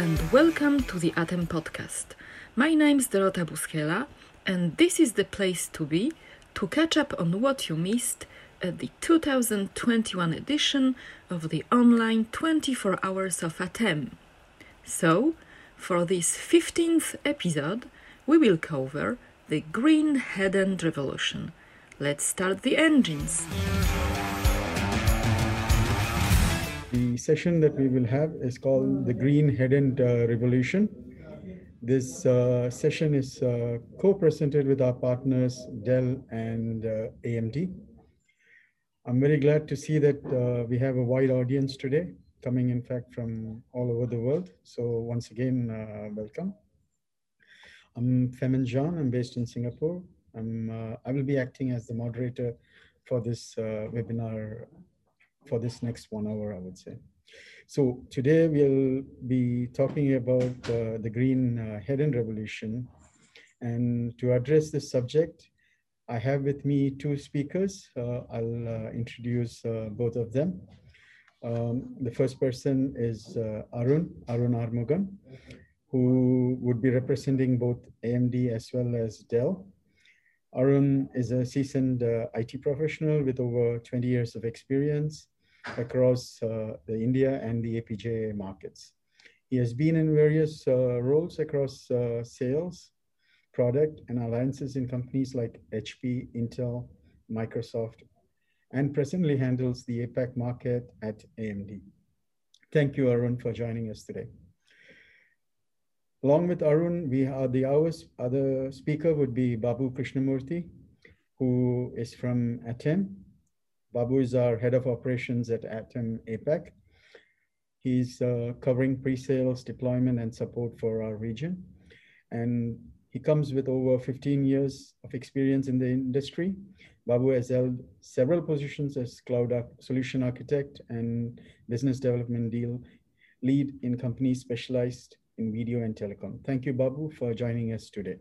and welcome to the ATEME podcast. My name is Dorota Buskela, and this is the place to be to catch up on what you missed at the 2021 edition of the online 24 Hours of ATEME. So, for this 15th episode, we will cover the Green head Headend Revolution. Let's start the engines. The session that we will have is called the Green Headend uh, Revolution. This uh, session is uh, co-presented with our partners Dell and uh, AMD. I'm very glad to see that uh, we have a wide audience today, coming in fact from all over the world. So once again, uh, welcome. I'm Femin Jean, I'm based in Singapore. I'm, I will be acting as the moderator for this webinar for this next one hour, I would say. So today we'll be talking about uh, the green uh, headend revolution. And to address this subject, I have with me two speakers. Uh, I'll uh, introduce uh, both of them. Um, the first person is uh, Arun, Arun Arumugham, who would be representing both AMD as well as Dell. Arun is a seasoned IT professional with over 20 years of experience across uh, the India and the APJ markets. He has been in various uh, roles across uh, sales, product, and alliances in companies like HP, Intel, Microsoft, and presently handles the APAC market at AMD. Thank you, Arun, for joining us today. Along with Arun, we are the other speaker would be Babu Krishnamoorthy, who is from ATEME. Babu is our head of operations at ATEME APAC. He's uh, covering pre-sales, deployment, and support for our region. And he comes with over 15 years of experience in the industry. Babu has held several positions as cloud solution architect and business development deal lead in companies specialized in video and telecom. Thank you, Babu, for joining us today.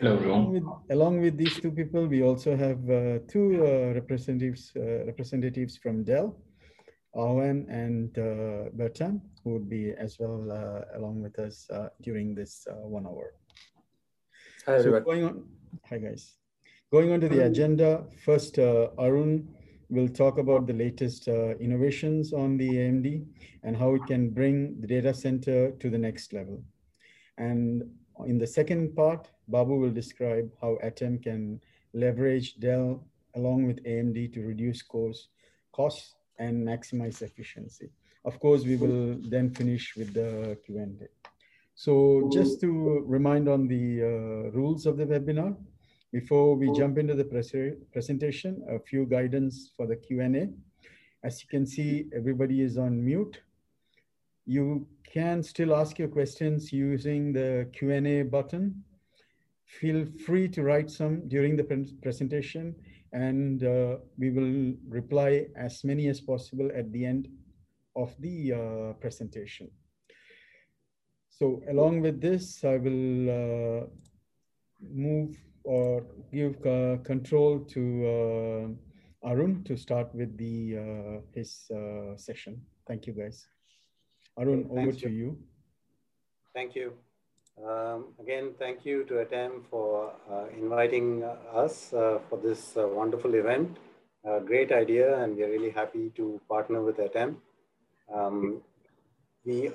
Hello, everyone. Along with, along with these two people, we also have uh, two uh, representatives uh, representatives from Dell, Owen and uh, Bertan, who would be as well uh, along with us uh, during this one hour. Hi. So going on, hi guys. Going on to the agenda, first Arun We'll talk about the latest uh, innovations on the AMD and how it can bring the data center to the next level. And in the second part, Babu will describe how ATEME can leverage Dell along with AMD to reduce cost, costs and maximize efficiency. Of course, we will then finish with the Q&A. So just to remind on the uh, rules of the webinar, before we jump into the presentation, a few guidance for the Q&A. As you can see, everybody is on mute. You can still ask your questions using the Q&A button. Feel free to write some during the presentation and uh, we will reply as many as possible at the end of the uh, presentation. So along with this, I will uh, move or give uh, control to uh, Arun to start with the uh, his session. Thank you, guys. Arun, Thanks, over to you. Thank you. Um, again, thank you to ATEME for uh, inviting us uh, for this uh, wonderful event. great idea, and we're really happy to partner with ATEME. Um, we,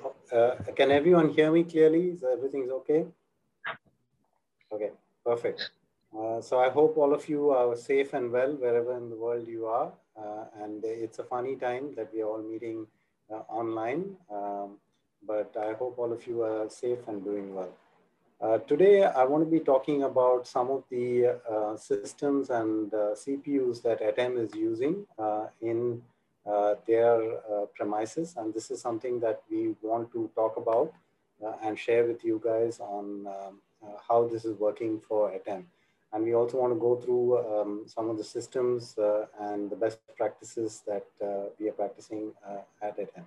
can everyone hear me clearly? Is everything's okay? Okay, perfect. Uh, so I hope all of you are safe and well wherever in the world you are. Uh, and it's a funny time that we are all meeting uh, online. Um, but I hope all of you are safe and doing well. Uh, today, I want to be talking about some of the uh, systems and CPUs that ATEME is using in their premises. And this is something that we want to talk about and share with you guys on um, how this is working for ATEME. And we also want to go through um, some of the systems uh, and the best practices that uh, we are practicing uh, at ATEME.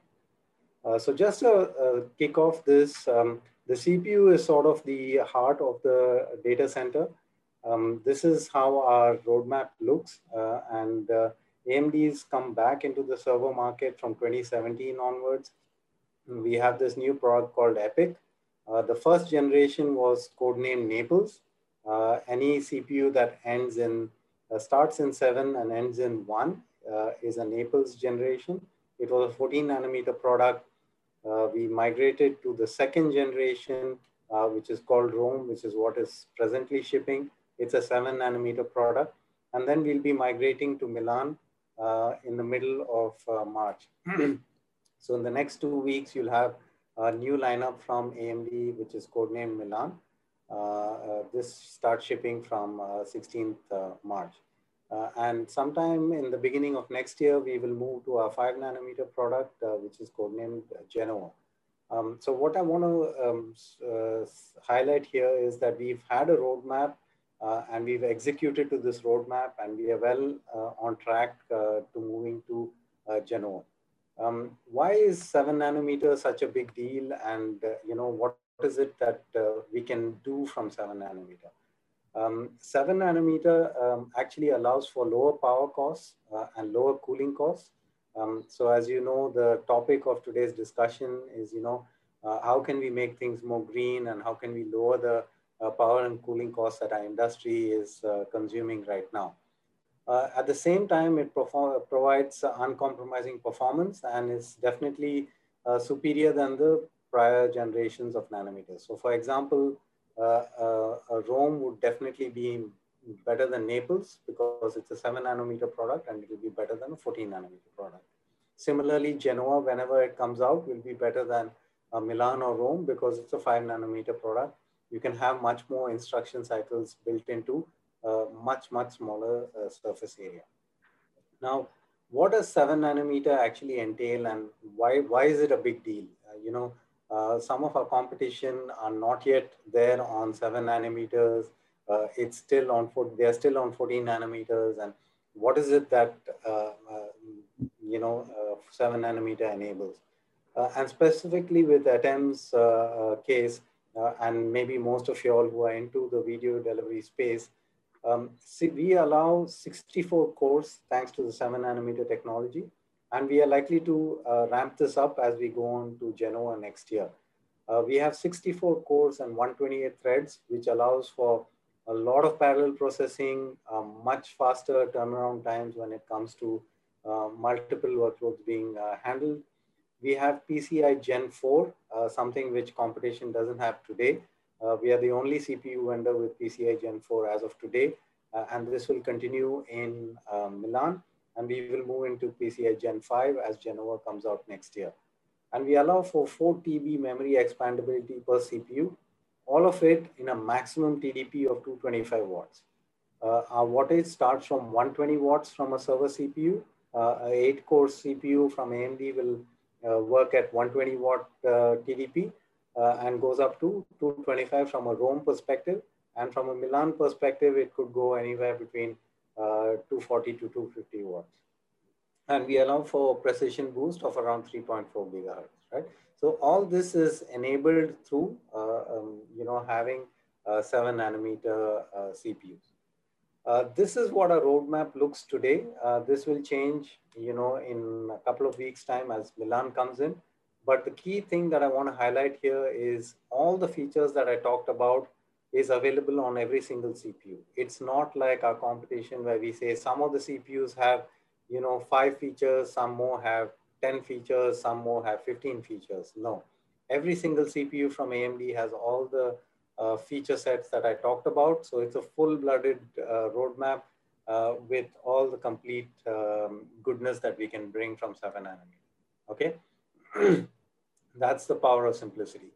Uh, so just to kick off this, um, the CPU is sort of the heart of the data center. Um, this is how our roadmap looks. Uh, and AMD's come back into the server market from 2017 onwards. we have this new product called EPYC. Uh, the first generation was codenamed Naples. Uh, any CPU that ends in, uh, starts in seven and ends in one uh, is a Naples generation. It was a 14 nanometer product. Uh, we migrated to the second generation, which is called Rome, which is what is presently shipping. It's a seven nanometer product. And then we'll be migrating to Milan in the middle of March. so in the next two weeks, you'll have a new lineup from AMD, which is codenamed Milan. Uh, uh, this starts shipping from 16th uh, March. and sometime in the beginning of next year, we will move to our five nanometer product, which is codenamed Genoa. Um, so what I want to um, uh, highlight here is that we've had a roadmap uh, and we've executed to this roadmap and we are well uh, on track to moving to Genoa. Um, why is seven nanometers such a big deal and you know what is it that uh, we can do from 7 nanometer? Um, 7 nanometer um, actually allows for lower power costs uh, and lower cooling costs. Um, so as you know, the topic of today's discussion is, you know, uh, how can we make things more green and how can we lower the uh, power and cooling costs that our industry is uh, consuming right now. Uh, at the same time, it provides uncompromising performance and is definitely superior than the prior generations of nanometers. So for example, uh, uh, Rome would definitely be better than Naples because it's a seven nanometer product and it will be better than a 14 nanometer product. Similarly, Genoa, whenever it comes out, will be better than uh, Milan or Rome because it's a five nanometer product. You can have much more instruction cycles built into a much, much smaller uh, surface area. Now, what does seven nanometer actually entail and why, why is it a big deal? Uh, you know, uh, some of our competition are not yet there on seven nanometers. Uh, it's still on, they're still on 14 nanometers. And what is it that, uh, uh you know, uh, seven nanometer enables? and specifically with ATEME's case, and maybe most of you all who are into the video delivery space, um, see, we allow 64 cores thanks to the 7 nanometer technology. And we are likely to uh, ramp this up as we go on to Genoa next year. Uh, we have 64 cores and 128 threads, which allows for a lot of parallel processing, um, much faster turnaround times when it comes to uh, multiple workloads being uh, handled. We have PCI Gen 4, uh, something which competition doesn't have today. Uh, we are the only CPU vendor with PCI Gen 4 as of today, and this will continue in Milan and we will move into PCI Gen 5 as Genoa comes out next year. And we allow for 4 TB memory expandability per CPU, all of it in a maximum TDP of 225 watts. Uh, our wattage starts from 120 watts from a server CPU. Uh, a 8 core CPU from AMD will uh, work at 120 watt uh, TDP uh, and goes up to 225 from a Rome perspective. And from a Milan perspective, it could go anywhere between 240 to 250 watts. And we allow for precision boost of around 3.4 gigahertz, right? So all this is enabled through, uh, um, you know, having seven nanometer uh, CPUs. Uh, this is what our roadmap looks today. Uh, this will change, you know, in a couple of weeks time as Milan comes in. But the key thing that I want to highlight here is all the features that I talked about is available on every single CPU. It's not like our competition where we say some of the CPUs have, you know, five features, some more have 10 features, some more have 15 features. No, every single CPU from AMD has all the uh, feature sets that I talked about. So it's a full-blooded uh, roadmap uh, with all the complete um, goodness that we can bring from 7 nanometer. Okay, that's the power of simplicity.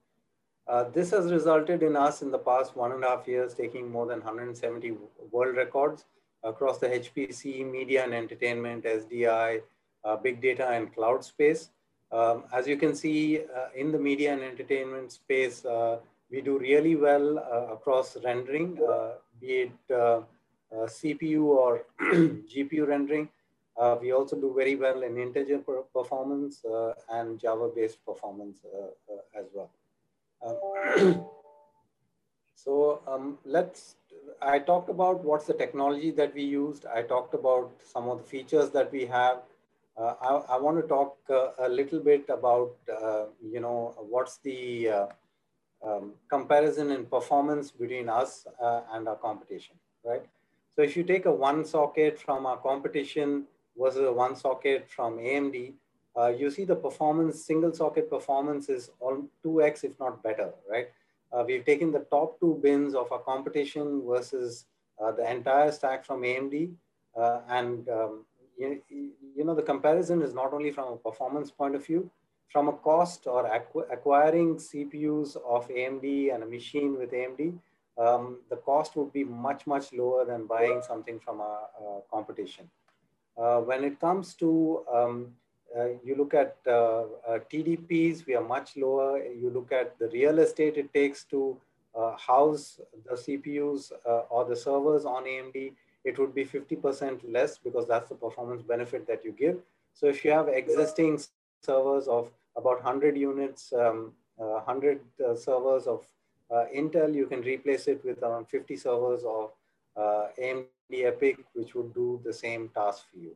Uh, this has resulted in us in the past one and a half years taking more than 170 world records across the HPC, media and entertainment, SDI, uh, big data and cloud space. Um, as you can see uh, in the media and entertainment space, uh, we do really well uh, across rendering, be it CPU or GPU rendering. we also do very well in integer performance and Java-based performance as well. Um, so um, let's, I talked about what's the technology that we used. I talked about some of the features that we have. Uh, I, I, want to talk uh, a little bit about, uh, you know, what's the uh, um, comparison in performance between us uh, and our competition, right? So if you take a one socket from our competition versus a one socket from AMD, uh, you see the performance, single socket performance is all 2x, if not better, right? we've taken the top two bins of our competition versus the entire stack from AMD. and um, you, you know, the comparison is not only from a performance point of view, from a cost or acqu acquiring CPUs of AMD and a machine with AMD, um, the cost would be much, much lower than buying something from a, a competition. Uh, when it comes to, um, uh, you look at uh, uh TDPs, we are much lower. You look at the real estate it takes to uh, house the CPUs uh, or the servers on AMD, it would be 50% less because that's the performance benefit that you give. So if you have existing servers of about 100 units, um, uh, 100 uh, servers of uh, Intel, you can replace it with around 50 servers of uh, AMD EPYC, which would do the same task for you.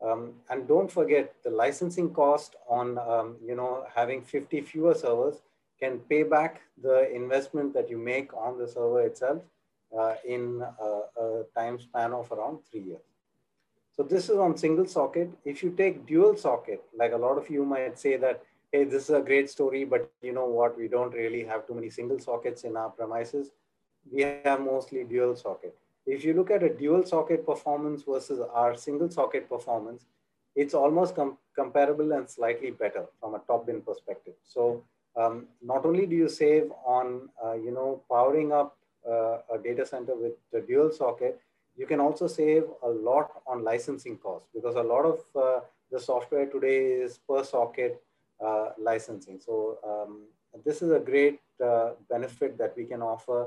Um, and don't forget the licensing cost on, um, you know, having 50 fewer servers can pay back the investment that you make on the server itself uh, in a, a, time span of around three years. So this is on single socket. If you take dual socket, like a lot of you might say that, hey, this is a great story, but you know what, we don't really have too many single sockets in our premises. We have mostly dual socket. If you look at a dual socket performance versus our single socket performance, it's almost com comparable and slightly better from a top bin perspective. So um, not only do you save on, uh, you know, powering up uh, a data center with the dual socket, you can also save a lot on licensing costs because a lot of uh, the software today is per socket uh, licensing. So um, this is a great uh, benefit that we can offer.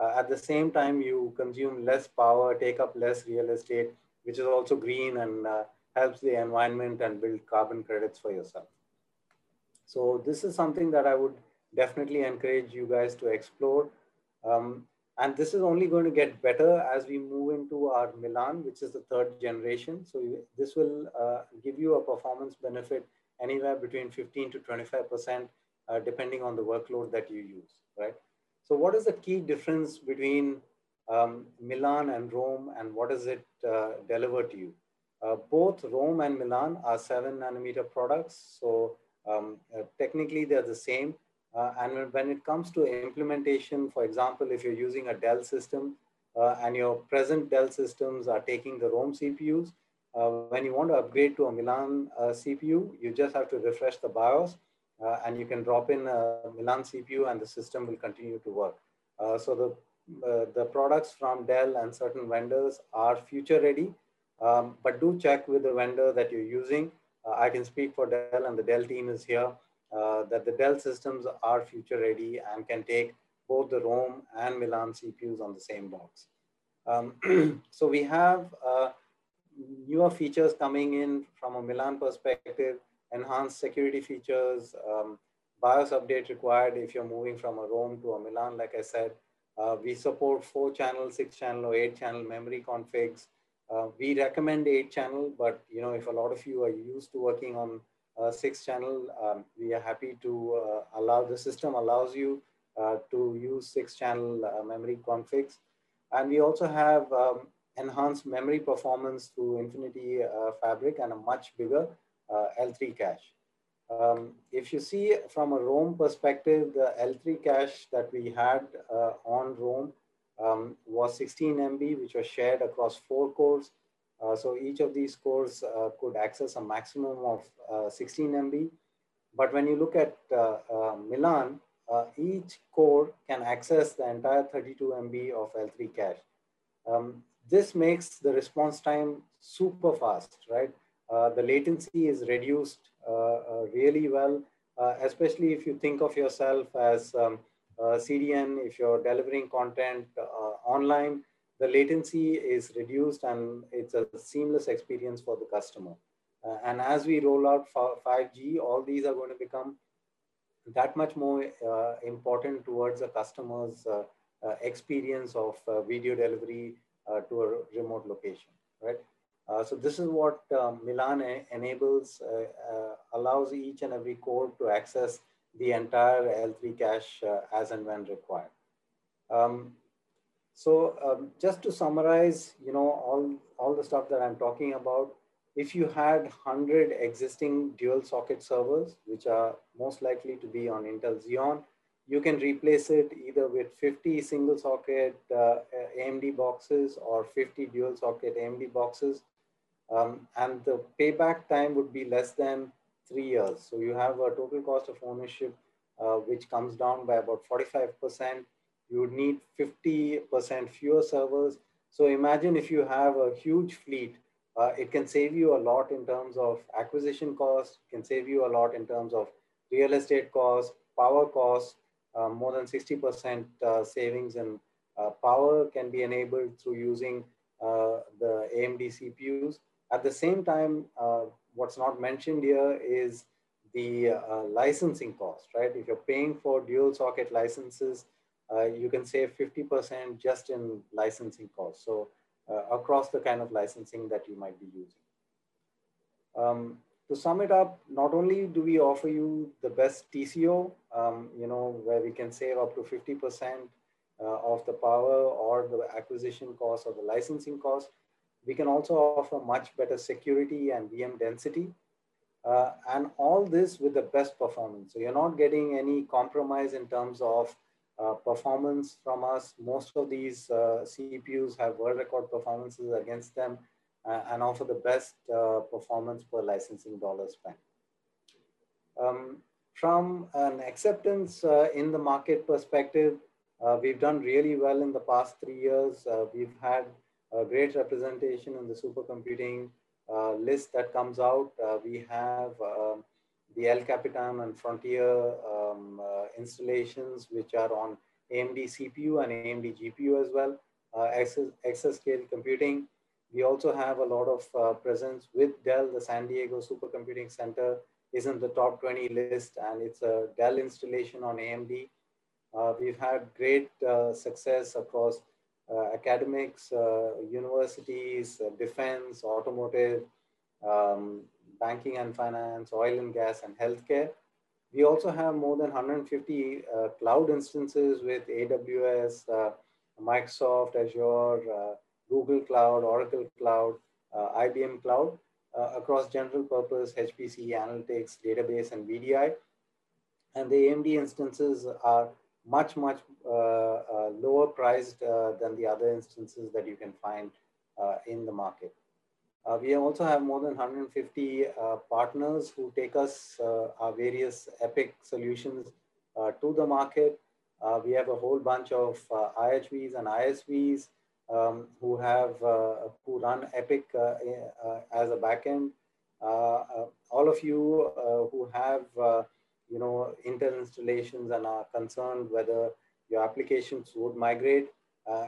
Uh, at the same time, you consume less power, take up less real estate, which is also green and uh, helps the environment and build carbon credits for yourself. So this is something that I would definitely encourage you guys to explore. Um, and this is only going to get better as we move into our Milan, which is the third generation. So this will uh, give you a performance benefit anywhere between 15 to 25%, uh, depending on the workload that you use, right? So what is the key difference between um, Milan and Rome and what does it uh, deliver to you? Uh, both Rome and Milan are seven nanometer products. So um, uh, technically they're the same, uh, and when it comes to implementation, for example, if you're using a Dell system uh, and your present Dell systems are taking the Rome CPUs, uh, when you want to upgrade to a Milan CPU, you just have to refresh the BIOS and you can drop in a Milan CPU and the system will continue to work. Uh, so the, the products from Dell and certain vendors are future ready, um, but do check with the vendor that you're using. I can speak for Dell and the Dell team is here uh, that the Dell systems are future ready and can take both the Rome and Milan CPUs on the same box. Um, so we have uh, newer features coming in from a Milan perspective, enhanced security features, um, BIOS update required if you're moving from a Rome to a Milan, like I said. Uh, we support four channel, six channel, or eight channel memory configs. Uh, we recommend eight channel, but you know, if a lot of you are used to working on uh, six channel, um, we are happy to uh, allow, the system allows you uh, to use six channel memory configs. And we also have um, enhanced memory performance through Infinity Fabric and a much bigger L3 cache. Um, if you see from a Rome perspective, the L3 cache that we had uh, on Rome um, was 16 MB, which was shared across four cores. Uh, so each of these cores uh, could access a maximum of uh, 16 MB. But when you look at Milan, each core can access the entire 32 MB of L3 cache. Um, this makes the response time super fast, right? Uh, the latency is reduced uh, uh, really well, especially if you think of yourself as um, CDN, if you're delivering content online, the latency is reduced and it's a seamless experience for the customer. Uh, and as we roll out 5G, all these are going to become that much more uh, important towards the customer's uh, experience of video delivery to a remote location, right? Uh, so this is what um, Milan enables, uh, uh, allows each and every core to access the entire L3 cache as and when required. Um, so um, just to summarize, you know, all, all the stuff that I'm talking about, if you had 100 existing dual socket servers, which are most likely to be on Intel Xeon, you can replace it either with 50 single socket uh, AMD boxes or 50 dual socket AMD boxes. Um, and the payback time would be less than three years. So you have a total cost of ownership, uh, which comes down by about 45%. You would need 50% fewer servers. So imagine if you have a huge fleet uh, it can save you a lot in terms of acquisition costs, can save you a lot in terms of real estate costs, power costs, uh, more than 60% uh, savings in uh, power can be enabled through using uh, the AMD CPUs. At the same time, uh, what's not mentioned here is the licensing cost, right? If you're paying for dual socket licenses, you can save 50% just in licensing costs. So uh, across the kind of licensing that you might be using. Um, to sum it up, not only do we offer you the best TCO, um, you know, where we can save up to 50% uh, of the power or the acquisition cost or the licensing cost, we can also offer much better security and VM density. Uh, and all this with the best performance. So you're not getting any compromise in terms of uh, performance from us. Most of these uh, CPUs have world record performances against them uh, and offer the best uh, performance per licensing dollar spent. Um, from an acceptance uh, in the market perspective, we've done really well in the past three years. we've had a great representation in the supercomputing list that comes out. we have um, the El Capitan and Frontier um, uh, installations, which are on AMD CPU and AMD GPU as well, uh, exascale computing. We also have a lot of uh, presence with Dell. The San Diego Supercomputing Center is in the top 20 list, and it's a Dell installation on AMD. Uh, we've had great uh, success across uh, academics, universities, defense, automotive, um, banking and finance, oil and gas, and healthcare. We also have more than 150 uh, cloud instances with AWS, uh, Microsoft, Azure, uh, Google Cloud, Oracle Cloud, uh, IBM Cloud uh, across general purpose HPC, analytics, database, and VDI. And the AMD instances are much, much uh, lower priced than the other instances that you can find in the market. Uh, we also have more than 150 uh, partners who take us uh, our various EPYC solutions uh, to the market. Uh, we have a whole bunch of uh, IHVs and ISVs um, who have who run EPYC as a backend. all of you who have you know Intel installations and are concerned whether your applications would migrate.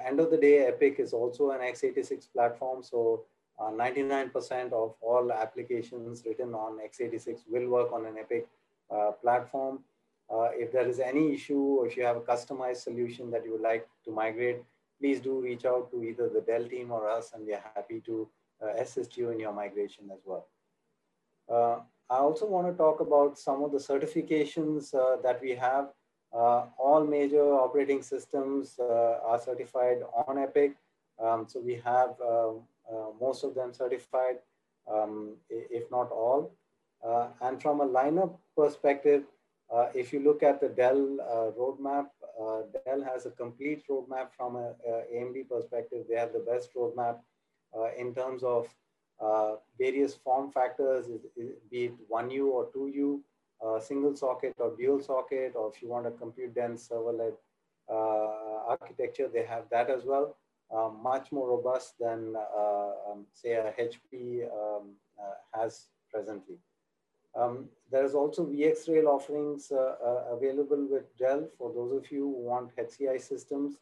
end of the day, EPYC is also an x86 platform, so 99% uh, of all applications written on x86 will work on an EPYC uh, platform. Uh, if there is any issue or if you have a customized solution that you would like to migrate, please do reach out to either the Dell team or us and we are happy to assist you in your migration as well. I also want to talk about some of the certifications uh, that we have. Uh, all major operating systems uh, are certified on EPYC. Um, so we have um, uh, most of them certified, um, if not all. Uh, and from a lineup perspective, uh, if you look at the Dell roadmap, Dell has a complete roadmap from a, a, AMD perspective. They have the best roadmap in terms of uh, various form factors, be it 1U or 2U, uh, single socket or dual socket, or if you want a compute dense serverless uh, architecture, they have that as well. Um, much more robust than, uh, um, say, a HP um, has presently. Um, there is also VxRail offerings available with Dell. For those of you who want HCI systems,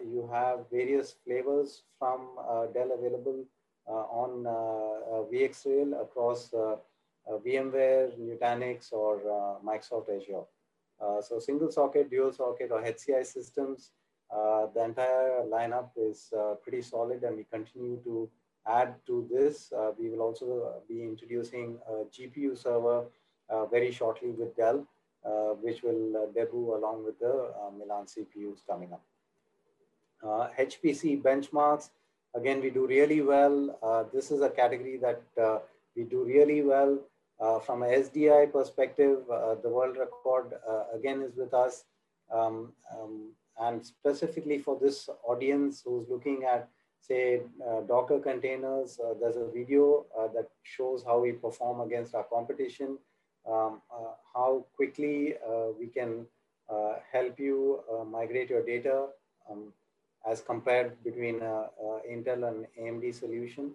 you have various flavors from Dell available on VxRail across VMware, Nutanix, or Microsoft Azure. Uh, so single socket, dual socket, or HCI systems uh, the entire lineup is uh, pretty solid and we continue to add to this, uh, we will also be introducing a GPU server uh, very shortly with Dell, uh, which will debut along with the Milan CPUs coming up. HPC benchmarks, again, we do really well. this is a category that we do really well. Uh, from a SDI perspective, uh, the world record uh, again is with us. Um, um, and specifically for this audience who's looking at, say, uh, Docker containers, uh, there's a video that shows how we perform against our competition, um, how quickly we can help you migrate your data um, as compared between uh, uh, Intel and AMD solution.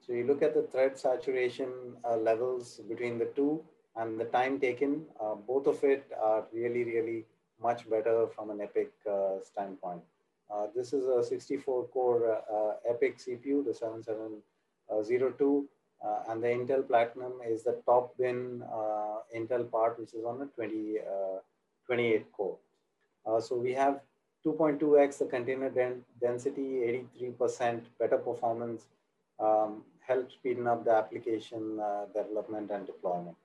So you look at the thread saturation uh, levels between the two and the time taken, uh, both of it are really, really much better from an EPYC uh, standpoint. Uh, this is a 64 core EPYC CPU, the 77 uh, 02 uh, and the Intel Platinum is the top bin uh, Intel part, which is on the 20, 28 core. so we have 2.2x the container den density, 83% better performance, um, helped speeding up the application uh, development and deployment.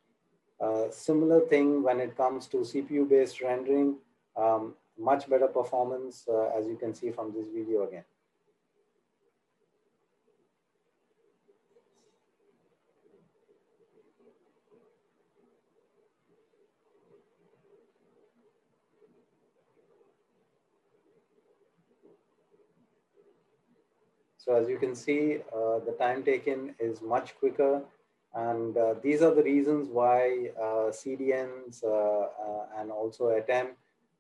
Uh, similar thing when it comes to CPU-based rendering, um, much better performance, uh, as you can see from this video again. So as you can see, uh, the time taken is much quicker. And uh, these are the reasons why uh, CDNs uh, uh, and also ATEME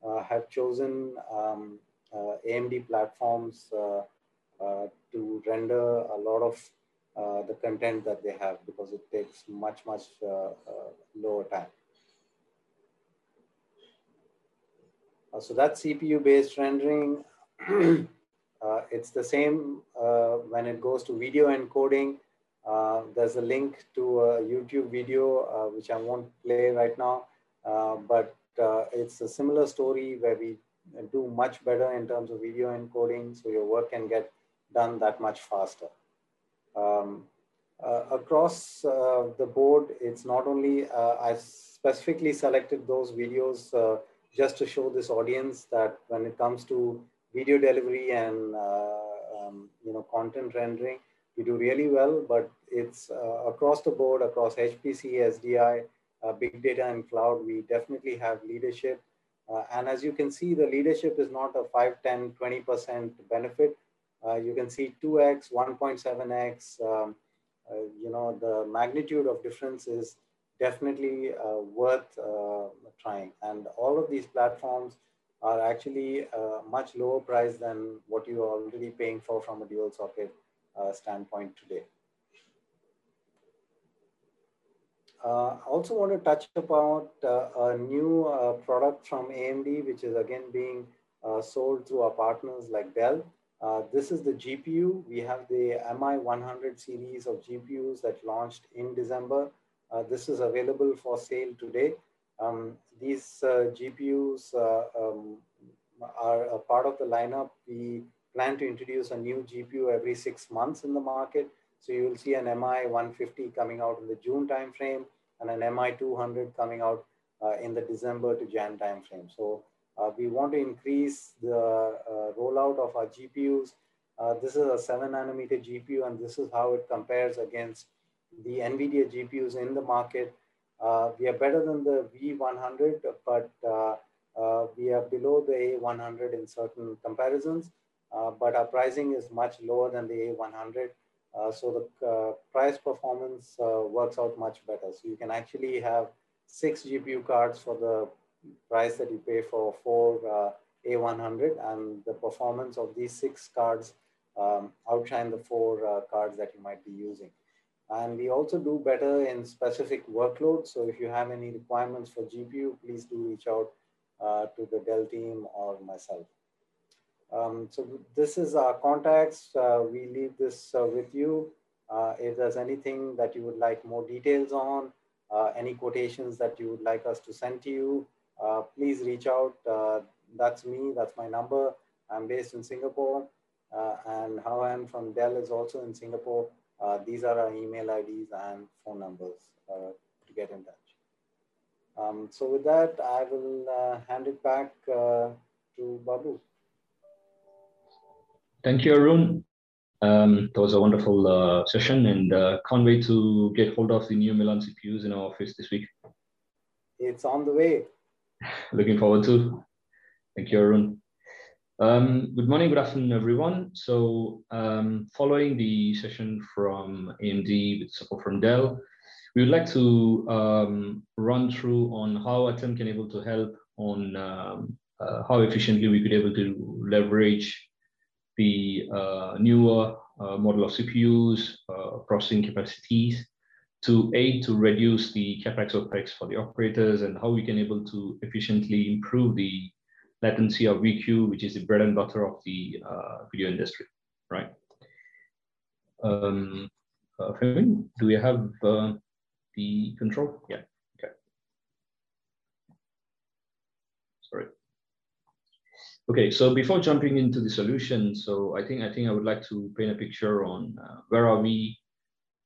uh, have chosen um, AMD platforms to render a lot of the content that they have because it takes much, much lower time. so that's CPU-based rendering. Uh, it's the same uh, when it goes to video encoding. Uh, there's a link to a YouTube video, which I won't play right now, but it's a similar story where we do much better in terms of video encoding, so your work can get done that much faster. Um, uh, across uh, the board, it's not only, uh, I specifically selected those videos just to show this audience that when it comes to video delivery and uh, um, you know content rendering we do really well but it's uh, across the board across hpc sdi uh, big data and cloud we definitely have leadership. Uh, and as you can see the leadership is not a 5 10 20% benefit. Uh, you can see 2x 1.7x um, uh, you know the magnitude of difference is definitely worth trying. And all of these platforms are actually uh, much lower price than what you are already paying for from a dual socket uh, standpoint today. Uh, I also want to touch about uh, a new uh, product from AMD, which is again being uh, sold through our partners like Dell. this is the GPU. We have the MI100 series of GPUs that launched in December. this is available for sale today. Um, these uh, GPUs uh, um, are a part of the lineup. We plan to introduce a new GPU every six months in the market. So you will see an MI 150 coming out in the June timeframe and an MI 200 coming out uh, in the December to Jan timeframe. So uh, we want to increase the uh, rollout of our GPUs. Uh, this is a seven nanometer GPU and this is how it compares against the NVIDIA GPUs in the market. Uh, we are better than the V100, but uh, uh, we are below the A100 in certain comparisons, but our pricing is much lower than the A100. so the price performance works out much better. So you can actually have six GPU cards for the price that you pay for four uh, A100 and the performance of these six cards um, outshine the four uh, cards that you might be using. And we also do better in specific workloads. So if you have any requirements for GPU, please do reach out uh, to the Dell team or myself. Um, so this is our contacts. Uh, we leave this uh, with you. Uh, if there's anything that you would like more details on, uh, any quotations that you would like us to send to you, uh, please reach out. That's me, that's my number. I'm based in Singapore and Hao-An from Dell is also in Singapore. Uh, these are our email IDs and phone numbers to get in touch. Um, so with that, I will hand it back to Babu. Thank you, Arun. Um, that was a wonderful uh, session and uh, can't wait to get hold of the new Milan CPUs in our office this week. It's on the way. Looking forward to. Thank you, Arun. Um, good morning, good afternoon, everyone. So um, following the session from AMD with support from Dell, we would like to um, run through on how ATEME can able to help on um, uh, how efficiently we could able to leverage the uh, newer uh, model of CPUs, uh, processing capacities to aid to reduce the capex opex for the operators and how we can able to efficiently improve the latency of VQ, which is the bread and butter of the uh, video industry, right? Um, uh, do we have uh, the control? Yeah, okay. Sorry. Okay, so before jumping into the solution, so I think I think I would like to paint a picture on uh, where are we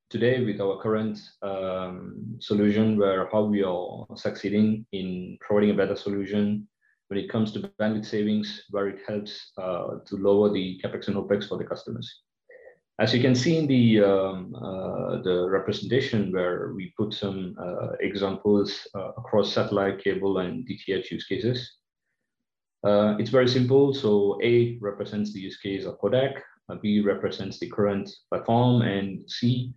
today with our current um, solution, where how we are succeeding in providing a better solution when it comes to bandwidth savings, where it helps uh, to lower the capex and opex for the customers. As you can see in the um, uh, the representation, where we put some uh, examples uh, across satellite, cable, and DTH use cases. Uh, it's very simple. So A represents the use case of codec, uh, B represents the current platform, and C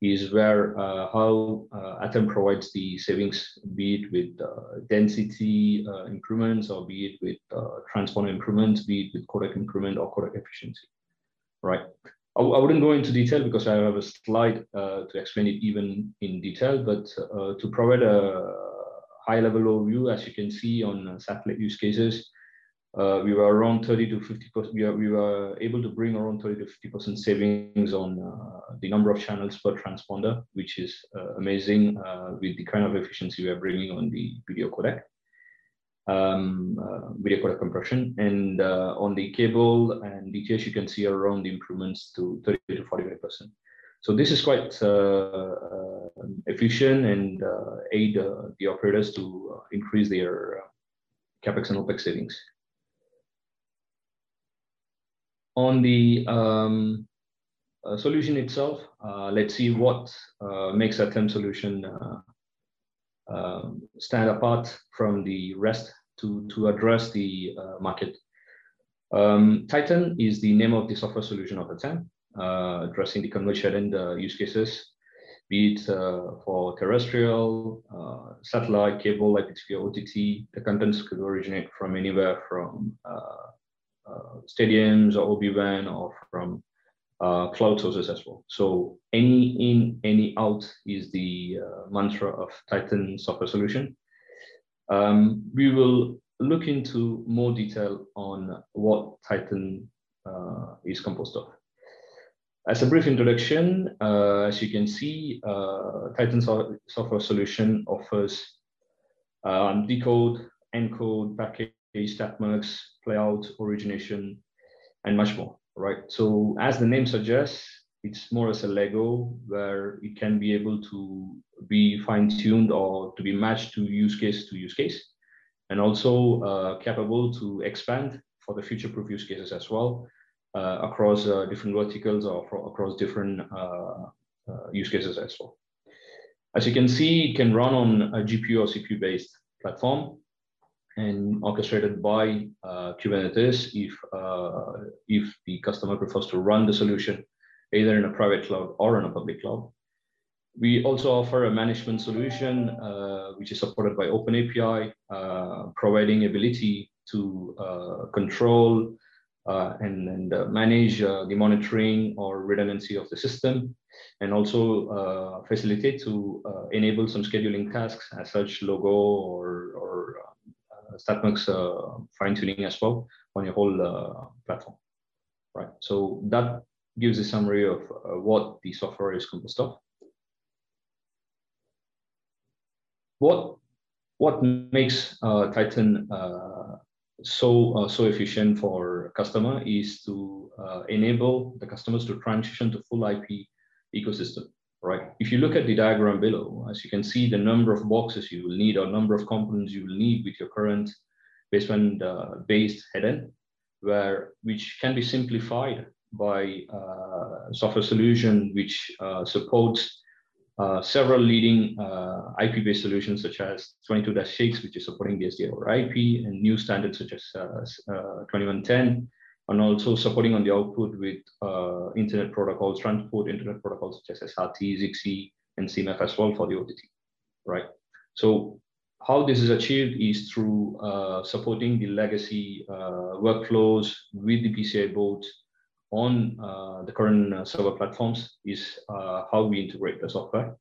is where uh, how uh, ATEME provides the savings, be it with uh, density improvements or be it with transponder improvements, be it with codec improvement or codec efficiency, right? I, I wouldn't go into detail because I have a slide to explain it even in detail, but to provide a high level overview, as you can see on satellite use cases, uh, we were around 30 to 50 percent. We, we were able to bring around 30 to 50 percent savings on uh, the number of channels per transponder, which is uh, amazing uh, with the kind of efficiency we are bringing on the video codec, um, uh, video codec compression. And uh, on the cable and DTH, you can see around the improvements to 30 to 45 percent. So this is quite efficient and aid the operators to increase their capex and opex savings on the um, uh, solution itself, uh, let's see what uh, makes ATEME solution uh, um, stand apart from the rest to, to address the uh, market. Um, Titan is the name of the software solution of ATEME, uh, addressing the converged end use cases, be it for terrestrial, satellite, cable, IPTV, OTT. The contents could originate from anywhere from uh, stadiums or OB van or from uh, cloud sources as well. So any in, any out is the uh, mantra of Titan software solution. Um, we will look into more detail on what Titan uh, is composed of. As a brief introduction, uh, as you can see, uh, Titan so software solution offers um, decode, encode, package, A statmux, playout, origination, and much more, right? So as the name suggests, it's more as a Lego where it can be able to be fine-tuned or to be matched to use case to use case, and also uh, capable to expand for the future-proof use cases as well uh, across uh, different verticals or across different uh, uh, use cases as well. As you can see, it can run on a GPU or CPU-based platform and orchestrated by uh, Kubernetes if, uh, if the customer prefers to run the solution either in a private cloud or in a public cloud. We also offer a management solution, uh, which is supported by OpenAPI, uh, providing ability to uh, control uh, and, and manage the monitoring or redundancy of the system, and also facilitate to enable some scheduling tasks as such logo or, or StatMux uh, fine tuning as well on your whole uh, platform, right? So that gives a summary of uh, what the software is composed of. what what makes Titan so uh, so efficient for customer is to uh, enable the customers to transition to full IP ecosystem. Right. If you look at the diagram below, as you can see, the number of boxes you will need or number of components you will need with your current baseband uh, based headend, where which can be simplified by uh, software solution which uh, supports uh, several leading uh, IP-based solutions such as 22-6, which is supporting the SDI over IP, and new standards such as uh, 2110, and also supporting on the output with internet protocols, transport internet protocols such as SRT, Zixi, and CMAF as well for the OTT, right? So how this is achieved is through uh, supporting the legacy uh, workflows with the PCI boards on uh, the current uh, server platforms is uh, how we integrate the software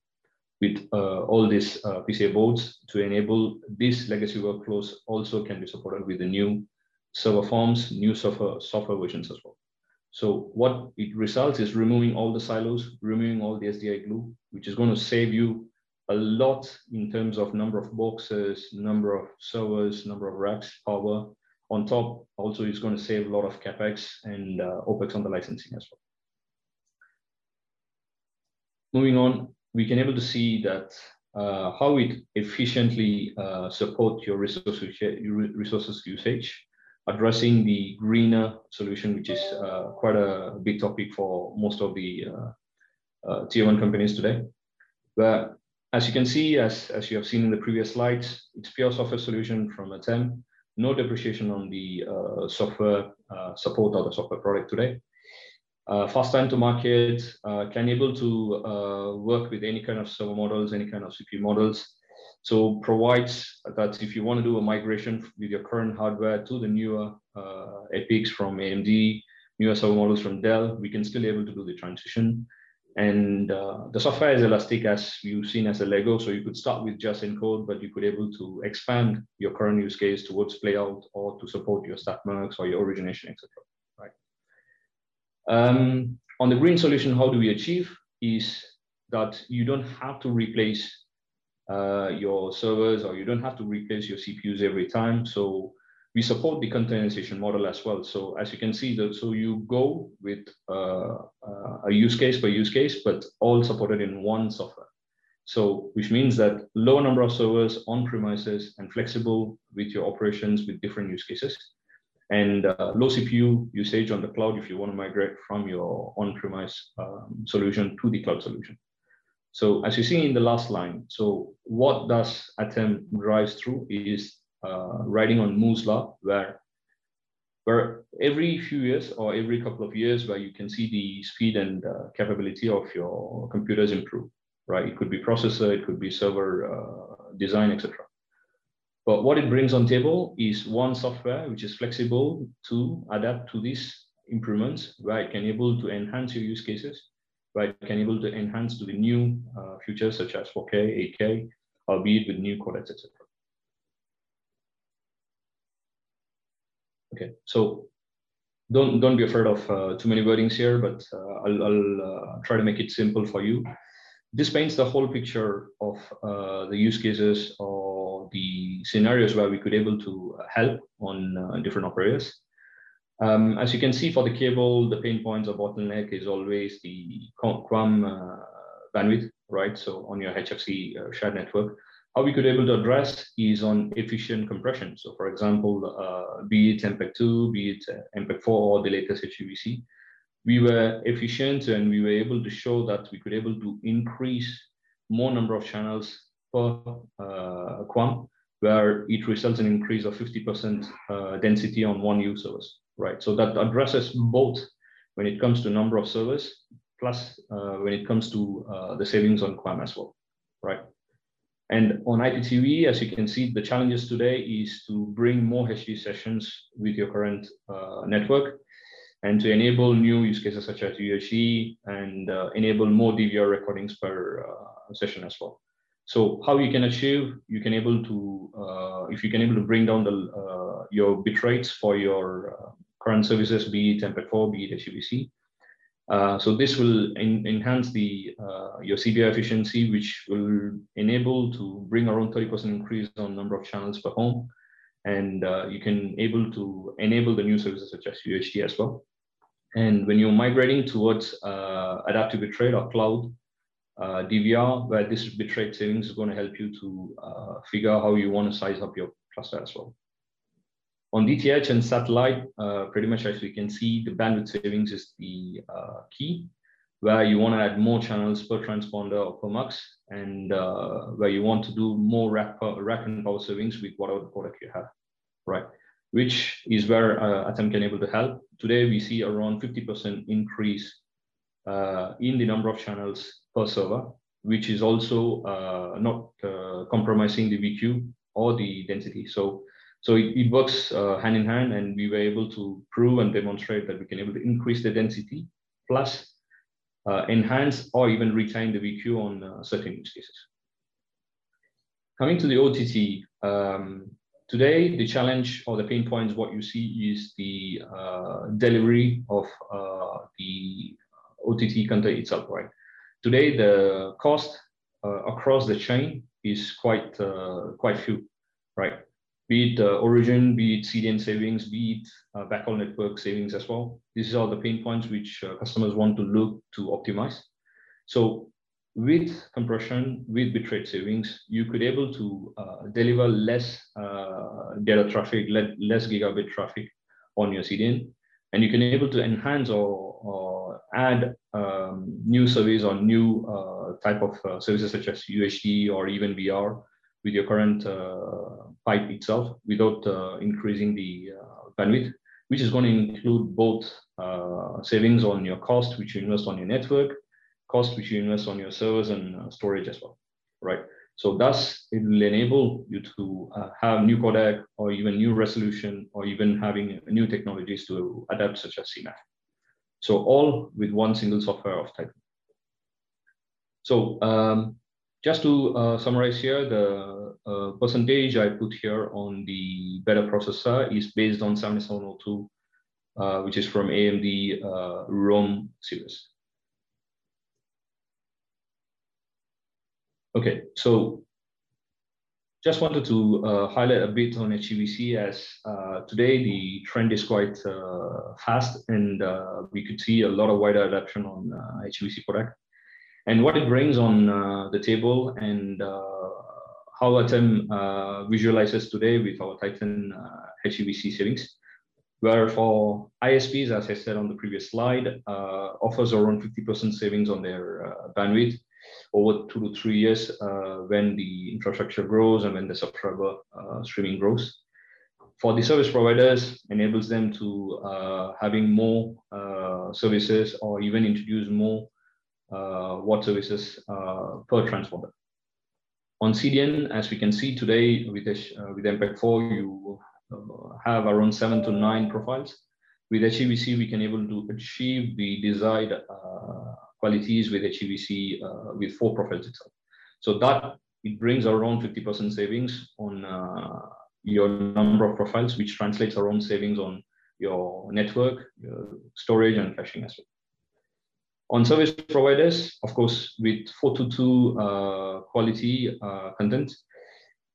with uh, all these PCI boards to enable these legacy workflows also can be supported with the new server forms, new software, software versions as well. So what it results is removing all the silos, removing all the SDI glue, which is going to save you a lot in terms of number of boxes, number of servers, number of racks, power. On top, also it's going to save a lot of capex and uh, opex on the licensing as well. Moving on, we can able to see that uh, how it efficiently uh, support your resource resources usage, addressing the greener solution, which is uh, quite a big topic for most of the uh, uh, tier one companies today. But as you can see, as, as you have seen in the previous slides, it's pure software solution from ATEME, no depreciation on the uh, software uh, support of the software product today. Uh, fast time to market, uh, can able to uh, work with any kind of server models, any kind of CPU models. So provides that if you want to do a migration with your current hardware to the newer uh, EPYCs from AMD, newer server models from Dell, we can still be able to do the transition and uh, the software is elastic as you've seen as a Lego. So you could start with just encode, but you could able to expand your current use case towards playout or to support your StatMux or your origination, etc. Right. Um, on the green solution, how do we achieve is that you don't have to replace uh, your servers or you don't have to replace your CPUs every time. So we support the containerization model as well. So as you can see, that so you go with uh, uh, a use case per use case, but all supported in one software. So which means that low number of servers on premises and flexible with your operations with different use cases, and uh, low CPU usage on the cloud if you want to migrate from your on-premise um, solution to the cloud solution. So as you see in the last line, so what does ATEME drives through is uh, writing on Moore's law, where where every few years or every couple of years, where you can see the speed and uh, capability of your computers improve, right? It could be processor, it could be server uh, design, etc. But what it brings on table is one software which is flexible to adapt to these improvements, where it can able to enhance your use cases, it can able to enhance to the new uh, features such as 4K, 8K, albeit with new codecs, etc. Okay, so don't don't be afraid of uh, too many wordings here, but uh, I'll, I'll uh, try to make it simple for you. This paints the whole picture of uh, the use cases or the scenarios where we could able to help on uh, different operators. Um, as you can see for the cable, the pain points or bottleneck is always the QAM uh, bandwidth, right? So on your HFC shared network, how we could able to address is on efficient compression. So for example, uh, be it MPEG-2, be it uh, MPEG-4 or the latest HEVC, we were efficient and we were able to show that we could able to increase more number of channels per uh, QAM, where it results in increase of 50% uh, density on one U service, right? So that addresses both when it comes to number of servers, plus uh, when it comes to uh, the savings on QAM as well, right? And on IPTV, as you can see, the challenges today is to bring more HD sessions with your current uh, network and to enable new use cases such as UHD and uh, enable more DVR recordings per uh, session as well. So how you can achieve, you can able to, uh, if you can able to bring down the uh, your bit rates for your uh, current services, be it MPEG-4, be it HEVC, Uh, so this will enhance the uh, your CBI efficiency, which will enable to bring around 30% increase on number of channels per home. And uh, you can able to enable the new services such as UHD as well. And when you're migrating towards adaptive bitrate or cloud uh, DVR, where this bitrate savings is going to help you to uh, figure out how you want to size up your cluster as well. On DTH and satellite, uh, pretty much as we can see, the bandwidth savings is the uh, key, where you want to add more channels per transponder or per mux, and uh, where you want to do more rack, rack and power savings with whatever product you have, right? Which is where uh, ATEME can able to help. Today, we see around 50% increase uh, in the number of channels per server, which is also uh, not uh, compromising the VQ or the density. So so it, it works uh, hand in hand, and we were able to prove and demonstrate that we can able to increase the density plus uh, enhance or even retain the VQ on uh, certain use cases. Coming to the OTT, um, today the challenge or the pain points, what you see is the uh, delivery of the OTT content itself, right? Today the cost uh, across the chain is quite quite few, right? be it uh, origin, be it CDN savings, be it uh, backhaul network savings as well. These are the pain points which uh, customers want to look to optimize. So with compression, with bitrate savings, you could able to uh, deliver less uh, data traffic, less gigabit traffic on your CDN, and you can able to enhance or, or add um, new service or new uh, type of services such as UHD or even VR with your current uh, pipe itself without uh, increasing the uh, bandwidth, which is going to include both savings on your cost, which you invest on your network, cost which you invest on your servers and storage as well, right? So thus, it will enable you to uh, have new codec or even new resolution or even having new technologies to adapt such as CMAF. So all with one single software of type. So um, just to uh, summarize here, the uh, percentage I put here on the better processor is based on 7702, uh, which is from AMD uh, Rome series. Okay, so just wanted to uh, highlight a bit on HEVC as uh, today the trend is quite fast and we could see a lot of wider adoption on HEVC product. And what it brings on uh, the table and uh, how ATEME uh, visualizes today with our Titan HEVC savings where for ISPs, as I said on the previous slide, uh, offers around 50% savings on their uh, bandwidth over two to three years uh, when the infrastructure grows and when the subscriber streaming grows. For the service providers, enables them to having more services or even introduce more uh, what services uh, per transponder. On CDN, as we can see today with, uh, with MPEG-4, you have around seven to nine profiles. With HEVC, we can able to achieve the desired qualities with HEVC with four profiles itself. So that it brings around 50% savings on uh, your number of profiles, which translates around savings on your network, your storage, and caching as well. On service providers, of course, with 422 uh, quality uh, content,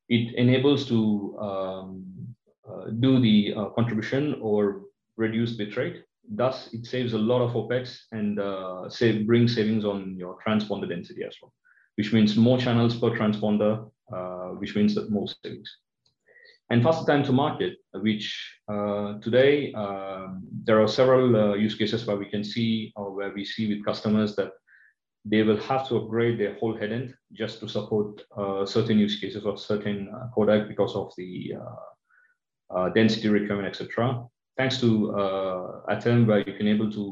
it enables to um, uh, do the uh, contribution or reduce bitrate. Thus, it saves a lot of OPEX and uh, save, brings savings on your transponder density as well, which means more channels per transponder, uh, which means that more savings and faster time to market, which uh, today um, there are several uh, use cases where we can see or where we see with customers that they will have to upgrade their whole headend just to support uh, certain use cases or certain uh, codec because of the uh, uh, density requirement, etc. Thanks to ATEME, where you can able to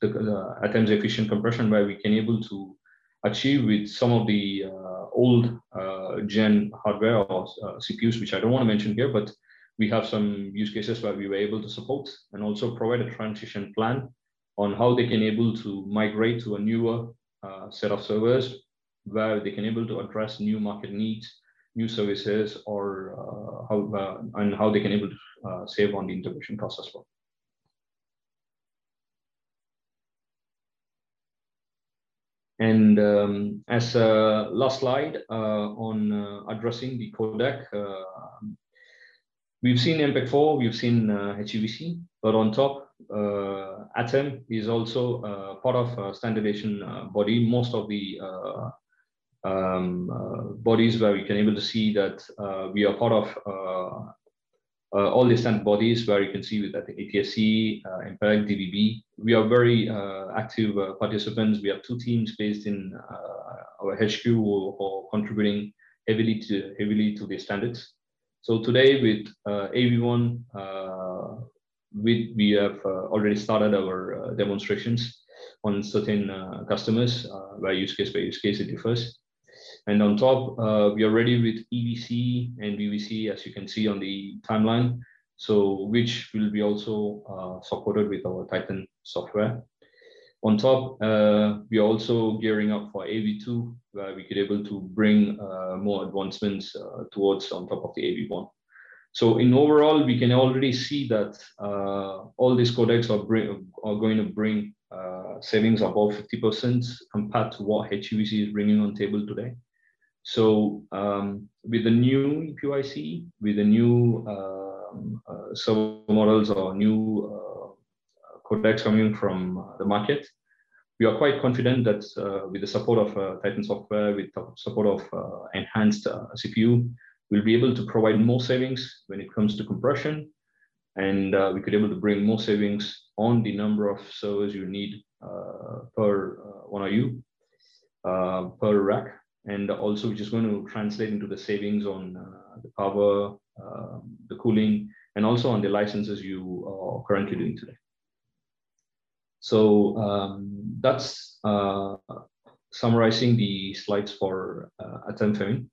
the, ATEME's efficient compression, where we can able to achieve with some of the old uh, gen hardware or uh, CPUs, which I don't want to mention here, but we have some use cases where we were able to support and also provide a transition plan on how they can able to migrate to a newer uh, set of servers where they can able to address new market needs, new services, or uh, how uh, and how they can able to uh, save on the integration cost as well. And um, as a last slide uh, on uh, addressing the codec, uh, we've seen MPEG-4, we've seen HEVC, but on top, ATEME is also part of standardization body. Most of the um, uh, bodies where we can able to see that uh, we are part of uh, uh, all the standard bodies where you can see with ATSC, uh, MPEG, DVB. We are very uh, active uh, participants. We have two teams based in uh, our HQ who are contributing heavily to heavily to the standards. So today with uh, AV1, we, we have already started our demonstrations on certain customers where use case by use case it differs. And on top, uh, we are ready with EVC and VVC, as you can see on the timeline. So which will be also uh, supported with our Titan software. On top, uh, we are also gearing up for AV2, where we could able to bring uh, more advancements uh, towards on top of the AV1. So in overall, we can already see that uh, all these codecs are, bring, are going to bring savings above 50% compared to what HEVC is bringing on table today. So um, with the new EPYC, with the new um, uh, server models or new uh, codecs coming from the market, we are quite confident that uh, with the support of uh, Titan software, with the support of uh, enhanced uh, CPU, we'll be able to provide more savings when it comes to compression. And we could be able to bring more savings on the number of servers you need per one you per rack and also which is going to translate into the savings on uh, the power, uh, the cooling, and also on the licenses you are currently doing today. So um, that's uh, summarizing the slides for uh, ATEME Fehmi.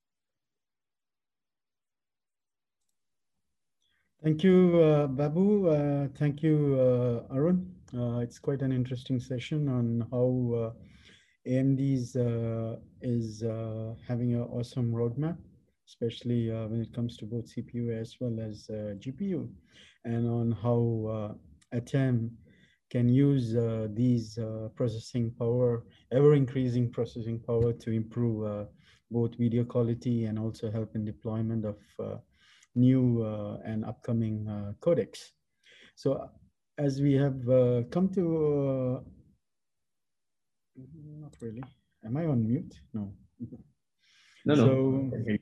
Thank you, uh, Babu. Uh, thank you, uh, Arun. Uh, it's quite an interesting session on how AMD's uh, is uh, having an awesome roadmap, especially uh, when it comes to both CPU as well as GPU, and on how ATEME can use uh, these uh, processing power, ever increasing processing power to improve uh, both video quality and also help in deployment of new and upcoming codecs. So as we have come to not really. Am I on mute? No. No, so, no.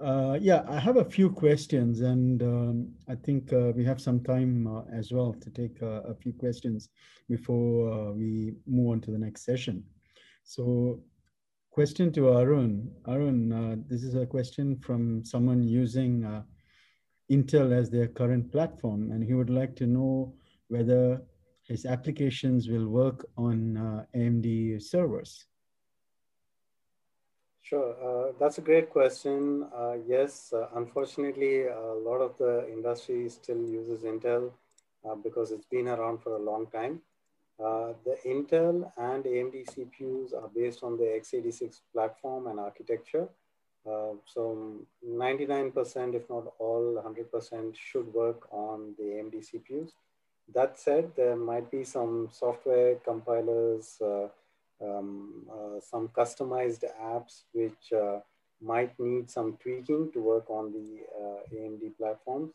Uh, yeah, I have a few questions, and um, I think uh, we have some time uh, as well to take uh, a few questions before uh, we move on to the next session. So, question to Arun. Arun, uh, this is a question from someone using Intel as their current platform, and he would like to know whether his applications will work on uh, AMD servers? Sure, uh, that's a great question. Uh, yes, uh, unfortunately, a lot of the industry still uses Intel uh, because it's been around for a long time. Uh, the Intel and AMD CPUs are based on the x86 platform and architecture. so 99%, if not all, 100% should work on the AMD CPUs. That said, there might be some software compilers, uh, um, uh, some customized apps which uh, might need some tweaking to work on the uh, AMD platforms.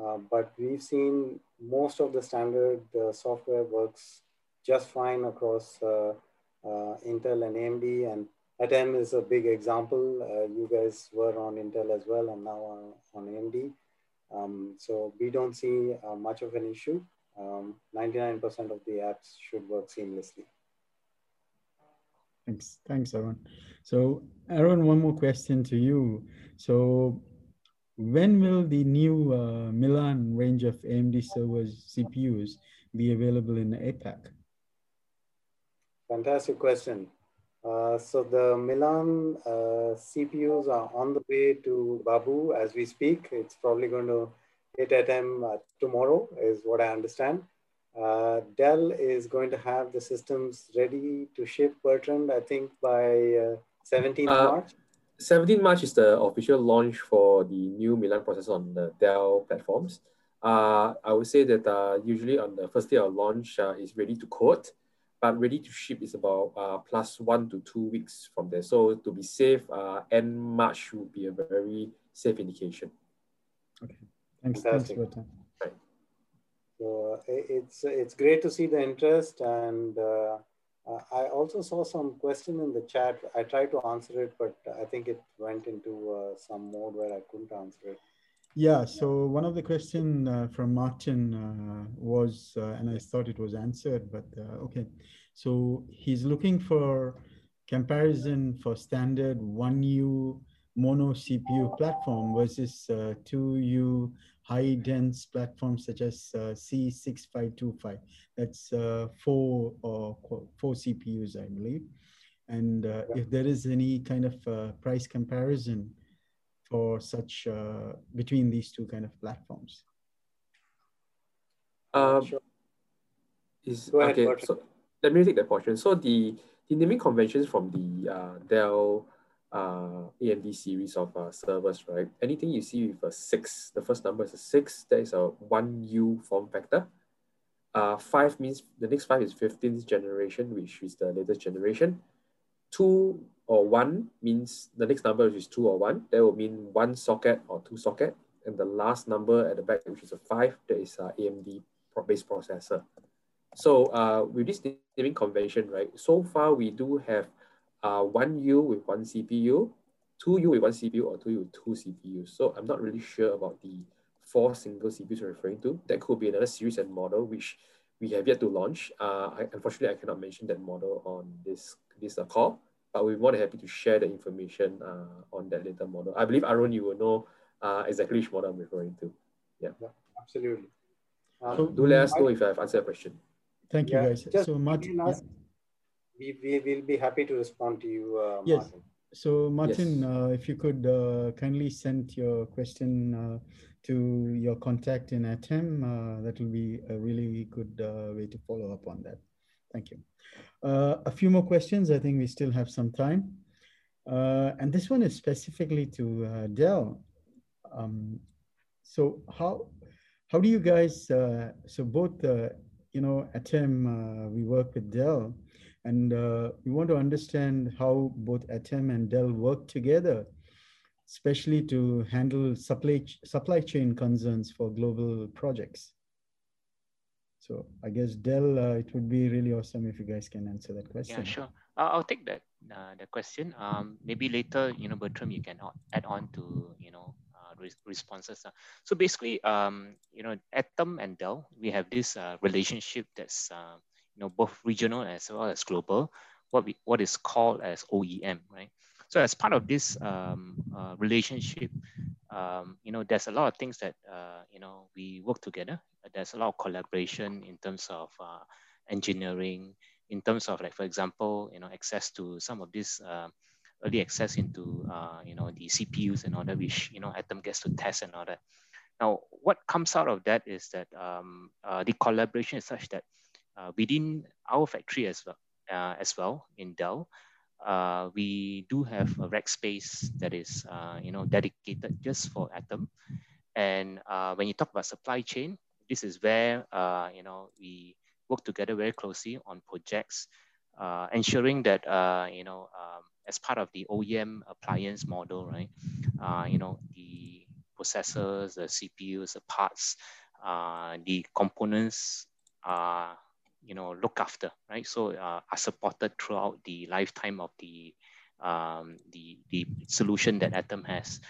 Uh, but we've seen most of the standard software works just fine across Intel and AMD and ATEME is a big example. you guys were on Intel as well and now on, on AMD. Um, so we don't see uh, much of an issue. 99% um, of the apps should work seamlessly. Thanks, thanks, Arun. So, Arun, one more question to you. So, when will the new uh, Milan range of AMD servers CPUs be available in APAC? Fantastic question. Uh, so the Milan uh, CPUs are on the way to Babu as we speak. It's probably going to hit a.m. uh, tomorrow, is what I understand. Uh, Dell is going to have the systems ready to ship, Bertrand, I think by 17th uh, March. 17 March is the official launch for the new Milan processor on the Dell platforms. Uh, I would say that uh, usually on the first day of launch uh, is ready to code. but ready to ship is about uh, plus one to two weeks from there. So to be safe, uh, end March would be a very safe indication. Okay, thanks. Fantastic. Thanks for Right. So uh, it's it's great to see the interest, and uh, uh, I also saw some question in the chat. I tried to answer it, but I think it went into uh, some mode where I couldn't answer it. Yeah, so one of the question uh, from Martin uh, was, uh, and I thought it was answered, but uh, okay. So he's looking for comparison for standard 1U mono CPU platform versus 2U uh, high dense platforms such as uh, C6525. That's four or four CPUs, I believe. And if there is any kind of price comparison for such uh, between these two kind of platforms? Um, sure. is, ahead, okay, so let me take that portion. So the, the naming conventions from the uh, Dell uh, AMD series of uh, servers, right? Anything you see with a six, the first number is a six, that is a one U form factor. Uh, five means the next five is 15th generation, which is the latest generation. Two or one means the next number, which is two or one, that will mean one socket or two socket. And the last number at the back, which is a five, that is a AMD based processor. So uh, with this naming convention, right, so far we do have uh, one U with one CPU, two U with one CPU, or two U with two CPUs. So I'm not really sure about the four single CPUs you're referring to. That could be another series and model, which we have yet to launch. Uh, I, unfortunately, I cannot mention that model on this, this uh, call but we're more than happy to share the information uh, on that later model. I believe Arun, you will know uh, exactly which model I'm referring to. Yeah, yeah absolutely. Um, so do let us know if I've answered a question. Thank you, yeah, guys. So Martin, yeah. We, we will be happy to respond to you, uh, yes. Martin. So Martin, yes. Uh, if you could uh, kindly send your question uh, to your contact in ATEME, that will be a really good way to follow up on that. Thank you. Uh, a few more questions. I think we still have some time. Uh, and this one is specifically to uh, Dell. Um, so how how do you guys, uh, so both, uh, you know, ATEME, uh, we work with Dell, and we want to understand how both ATEME and Dell work together, especially to handle supply, supply chain concerns for global projects. So I guess Dell, uh, it would be really awesome if you guys can answer that question. Yeah, sure. Uh, I'll take that uh, the question. Um, maybe later, you know, Bertram, you can add on to you know uh, responses. So basically, um, you know, ATEME and Dell, we have this uh, relationship that's uh, you know both regional as well as global. What we what is called as OEM, right? So as part of this um, uh, relationship, um, you know, there's a lot of things that, uh, you know, we work together. There's a lot of collaboration in terms of uh, engineering, in terms of like, for example, you know, access to some of this uh, early access into, uh, you know, the CPUs and all that, which, you know, ATEME gets to test and all that. Now, what comes out of that is that um, uh, the collaboration is such that within our factory as well, as well in Dell, uh, we do have a rack space that is, uh, you know, dedicated just for ATEME. And uh, when you talk about supply chain, this is where, uh, you know, we work together very closely on projects, uh, ensuring that, uh, you know, um, as part of the OEM appliance model, right, you know, the processors, the CPUs, the parts, the components are you know look after right? So uh, are supported throughout the lifetime of the um, the the solution that ATEME has.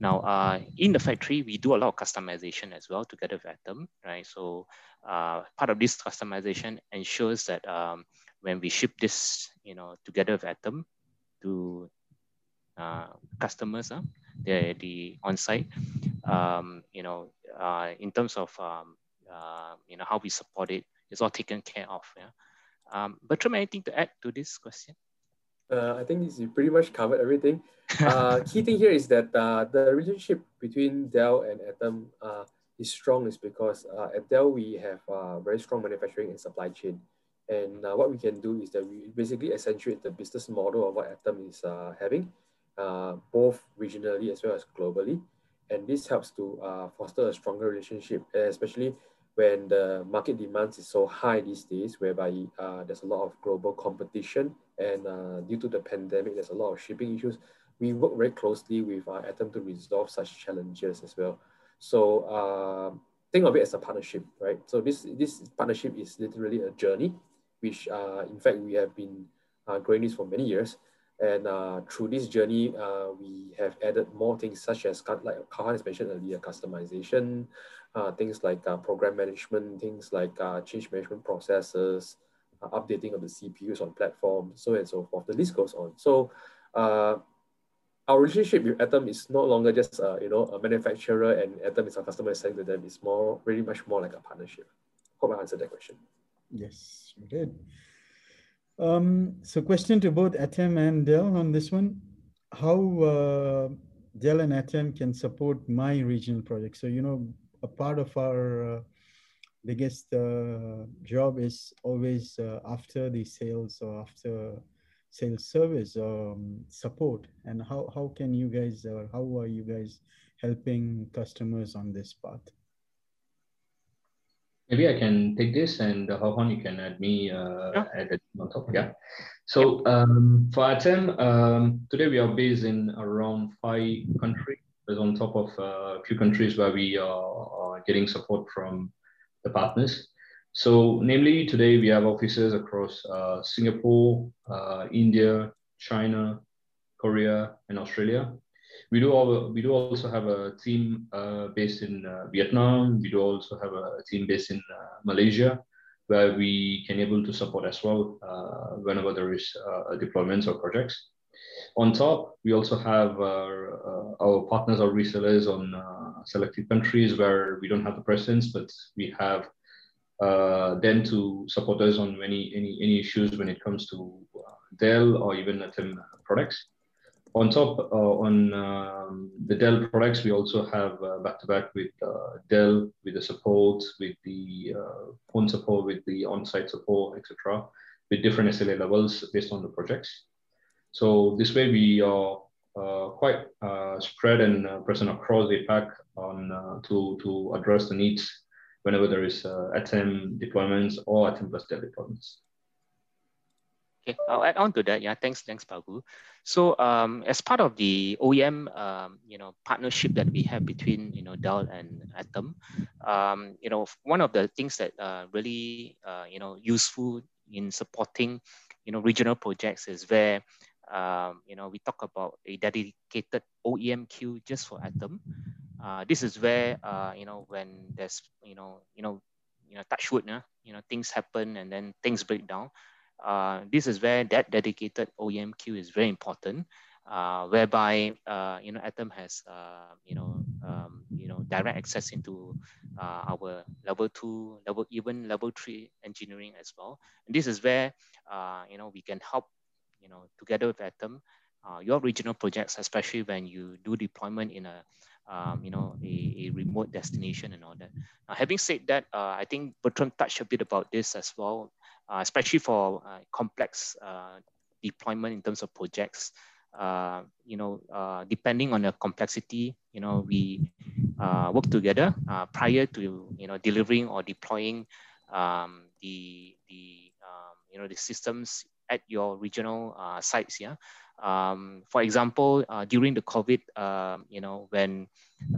Now uh, in the factory we do a lot of customization as well together with ATEME right? So uh, part of this customization ensures that um, when we ship this you know together with ATEME to uh, customers uh, the the on-site um, you know uh, in terms of um, uh, you know how we support it it's all taken care of. Yeah. Um, Bertram, anything to add to this question? Uh, I think you pretty much covered everything. Uh, key thing here is that uh, the relationship between Dell and ATEME uh, is strong is because uh, at Dell we have uh, very strong manufacturing and supply chain. And uh, what we can do is that we basically accentuate the business model of what ATEME is uh, having, uh, both regionally as well as globally. And this helps to uh, foster a stronger relationship, especially when the market demands is so high these days, whereby uh, there's a lot of global competition and uh, due to the pandemic, there's a lot of shipping issues. We work very closely with our ATEME to resolve such challenges as well. So uh, think of it as a partnership, right? So this, this partnership is literally a journey, which uh, in fact we have been uh, growing this for many years. And uh, through this journey, we have added more things such as, like Kahan has mentioned earlier, customization, things like uh, program management, things like uh, change management processes, uh, updating of the CPUs on platform, so and so forth. The list goes on. So uh, our relationship with ATEME is no longer just uh, you know a manufacturer and ATEME is our customer selling to them. It's more, very much more like a partnership. Hope I answered that question. Yes, you did. Um, so question to both ATEME and Dell on this one. How uh, Dell and ATEME can support my regional project. So, you know, a part of our uh, biggest uh, job is always uh, after the sales or after sales service um, support. And how, how can you guys or how are you guys helping customers on this part? Maybe i can take this and uh, how you can add me uh, yeah. add on top yeah? So um, for ATEME, um, today we are based in around five countries is on top of uh, a few countries where we are getting support from the partners. So, namely, today we have offices across uh, Singapore, uh, India, China, Korea, and Australia. We do all, we do also have a team uh, based in uh, Vietnam. We do also have a team based in uh, Malaysia, where we can able to support as well whenever there is deployments or projects. On top, we also have our, uh, our partners or resellers on uh, selected countries where we don't have the presence, but we have uh, them to support us on any, any, any issues when it comes to Dell or even ATEME products. On top, uh, on um, the Dell products, we also have back-to-back -back with uh, Dell, with the support, with the uh, phone support, with the on-site support, etc., with different SLA levels based on the projects. So this way we are uh, quite uh, spread and uh, present across the APAC on uh, to to address the needs whenever there is uh, ATEME deployments or ATEME plus Dell deployments. Okay, I'll add on to that. Yeah, thanks, thanks, Babu. So um, as part of the OEM, um, you know, partnership that we have between you know Dell and ATEME, um, you know, one of the things that uh, really uh, you know useful in supporting you know regional projects is where um, you know, we talk about a dedicated OEM queue just for ATEME. Uh, this is where, uh, you know, when there's, you know, you know, you know, touch wood, uh, you know, things happen and then things break down. Uh, this is where that dedicated OEM queue is very important, uh, whereby, uh, you know, ATEME has, uh, you know, um, you know, direct access into uh, our level two, level even level three engineering as well. And this is where, uh, you know, we can help you know, together with ATEME, uh, your regional projects, especially when you do deployment in a, um, you know, a, a, remote destination and all that. Now, having said that, uh, I think Bertram touched a bit about this as well, uh, especially for uh, complex uh, deployment in terms of projects. Uh, you know, depending on the complexity, you know, we work together prior to, you know, delivering or deploying um, the, the um, you know, the systems at your regional uh, sites. Yeah. Um, for example, uh, during the COVID, uh, you know, when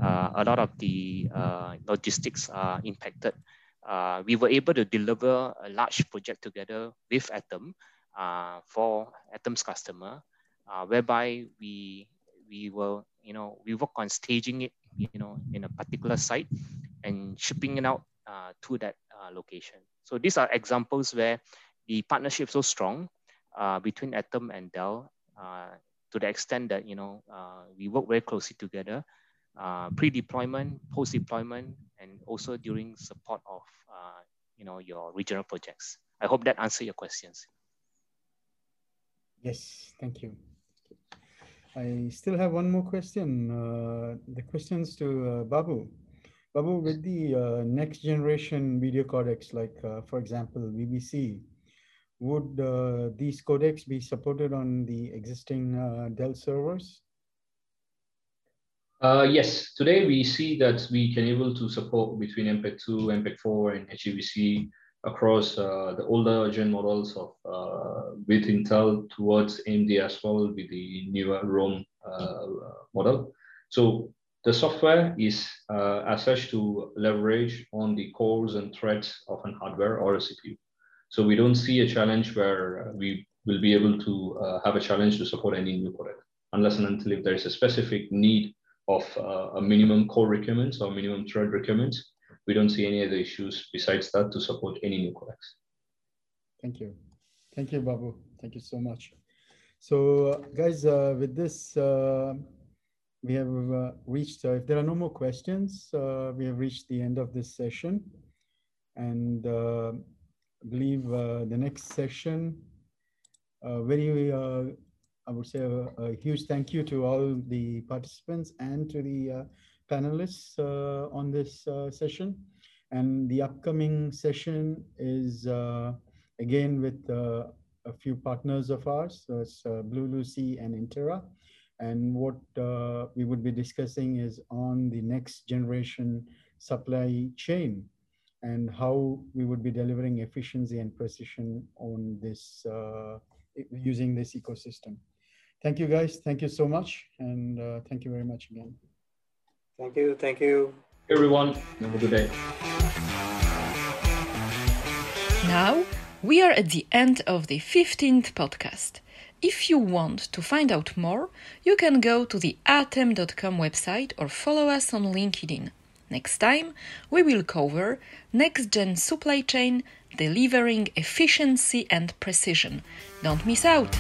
uh, a lot of the uh, logistics are impacted, uh, we were able to deliver a large project together with ATEME for ATEME's customer, whereby we we were, you know, we work on staging it, you know, in a particular site and shipping it out to that location. So these are examples where the partnership so strong uh, between ATEME and Dell uh, to the extent that you know uh, we work very closely together, uh, pre-deployment, post-deployment, and also during support of uh, you know your regional projects. I hope that answers your questions. Yes, thank you. I still have one more question. Uh, the questions to Babu. Babu, with the next generation video codecs, like for example, VVC, would uh, these codecs be supported on the existing uh, Dell servers? Uh, yes, today we see that we can able to support between MPEG-2, MPEG-4, and HEVC across uh, the older gen models of uh, with Intel towards AMD as well with the newer Rome uh, model. So the software is as such to leverage on the cores and threads of an hardware or a CPU. So we don't see a challenge where we will be able to uh, have a challenge to support any new codec, unless and until if there is a specific need of uh, a minimum core requirements or minimum thread requirements we don't see any other issues besides that to support any new codecs. Thank you. Thank you, Babu. Thank you so much. So uh, guys, uh, with this, uh, we have uh, reached, uh, if there are no more questions, uh, we have reached the end of this session. And I believe the next session, very, I would say a, a, huge thank you to all the participants and to the panelists uh, on this uh, session. And the upcoming session is uh, again with a few partners of ours. So it's Blue Lucy and Interra. And what uh, we would be discussing is on the next generation supply chain and how we would be delivering efficiency and precision on this, uh, using this ecosystem. Thank you guys. Thank you so much. And uh, thank you very much again. Thank you. Thank you. Everyone, have a good day. Now, we are at the end of the 15th podcast. If you want to find out more, you can go to the ateme.com website or follow us on LinkedIn. Next time, we will cover next gen supply chain delivering efficiency and precision. Don't miss out!